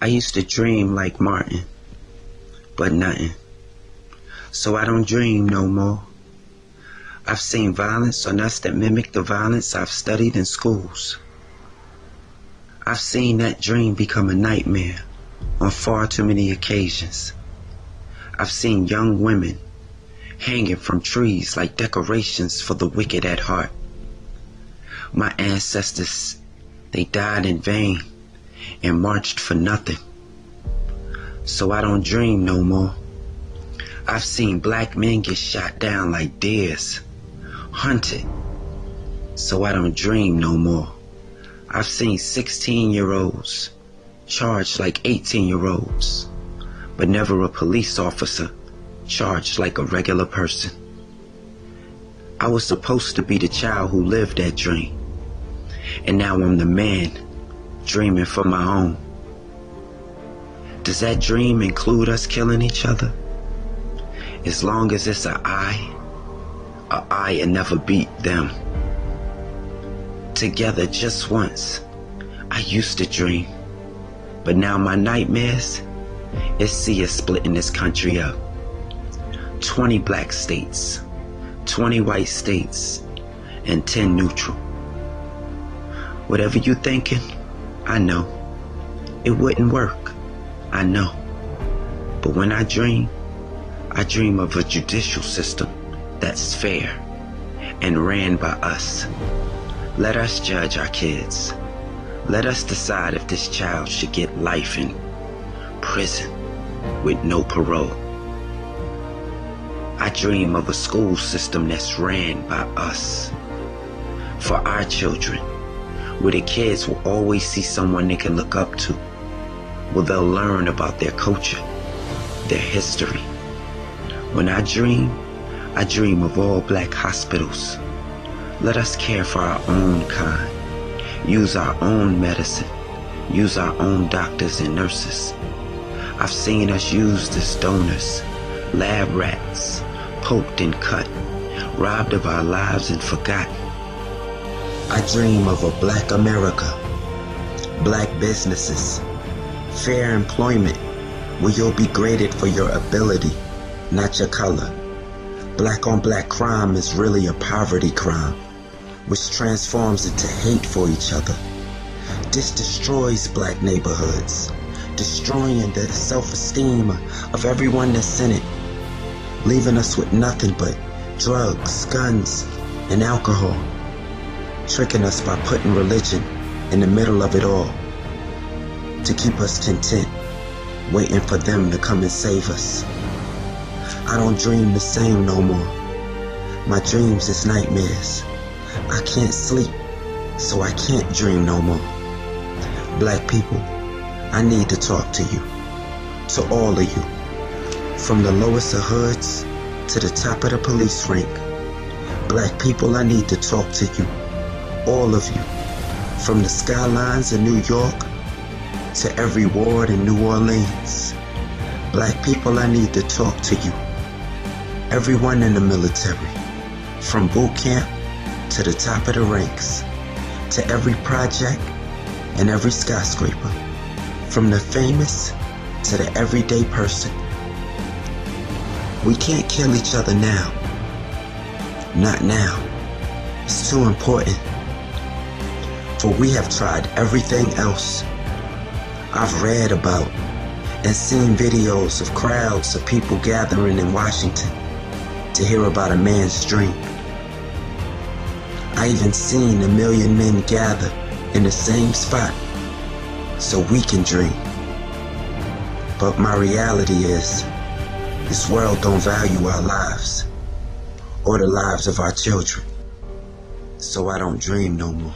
I used to dream like Martin, but nothing. So I don't dream no more. I've seen violence on us that mimic the violence I've studied in schools. I've seen that dream become a nightmare on far too many occasions. I've seen young women hanging from trees like decorations for the wicked at heart. My ancestors, they died in vain and marched for nothing. So I don't dream no more. I've seen black men get shot down like deers, hunted. So I don't dream no more. I've seen 16 year olds charged like 18 year olds, but never a police officer charged like a regular person. I was supposed to be the child who lived that dream. And now I'm the man dreaming for my own. Does that dream include us killing each other? As long as it's a I, a I and never beat them. Together just once, I used to dream. But now my nightmares is see us splitting this country up. 20 black states, 20 white states, and 10 neutral. Whatever you thinking, I know. It wouldn't work. I know. But when I dream, I dream of a judicial system that's fair and ran by us. Let us judge our kids. Let us decide if this child should get life in prison with no parole. I dream of a school system that's ran by us. For our children, where the kids will always see someone they can look up to, where they'll learn about their culture, their history. When I dream, I dream of all black hospitals. Let us care for our own kind, use our own medicine, use our own doctors and nurses. I've seen us used as donors, lab rats, poked and cut, robbed of our lives and forgotten. I dream of a black America, black businesses, fair employment where you'll be graded for your ability, not your color. Black on black crime is really a poverty crime, which transforms into hate for each other. This destroys black neighborhoods, destroying the self-esteem of everyone that's in it leaving us with nothing but drugs, guns, and alcohol, tricking us by putting religion in the middle of it all to keep us content, waiting for them to come and save us. I don't dream the same no more. My dreams is nightmares. I can't sleep, so I can't dream no more. Black people, I need to talk to you, to all of you. From the lowest of hoods to the top of the police rank. Black people, I need to talk to you. All of you. From the skylines of New York to every ward in New Orleans. Black people, I need to talk to you. Everyone in the military. From boot camp to the top of the ranks. To every project and every skyscraper. From the famous to the everyday person. We can't kill each other now. Not now. It's too important. For we have tried everything else. I've read about and seen videos of crowds of people gathering in Washington to hear about a man's dream. I even seen a million men gather in the same spot so we can dream. But my reality is this world don't value our lives or the lives of our children. So I don't dream no more.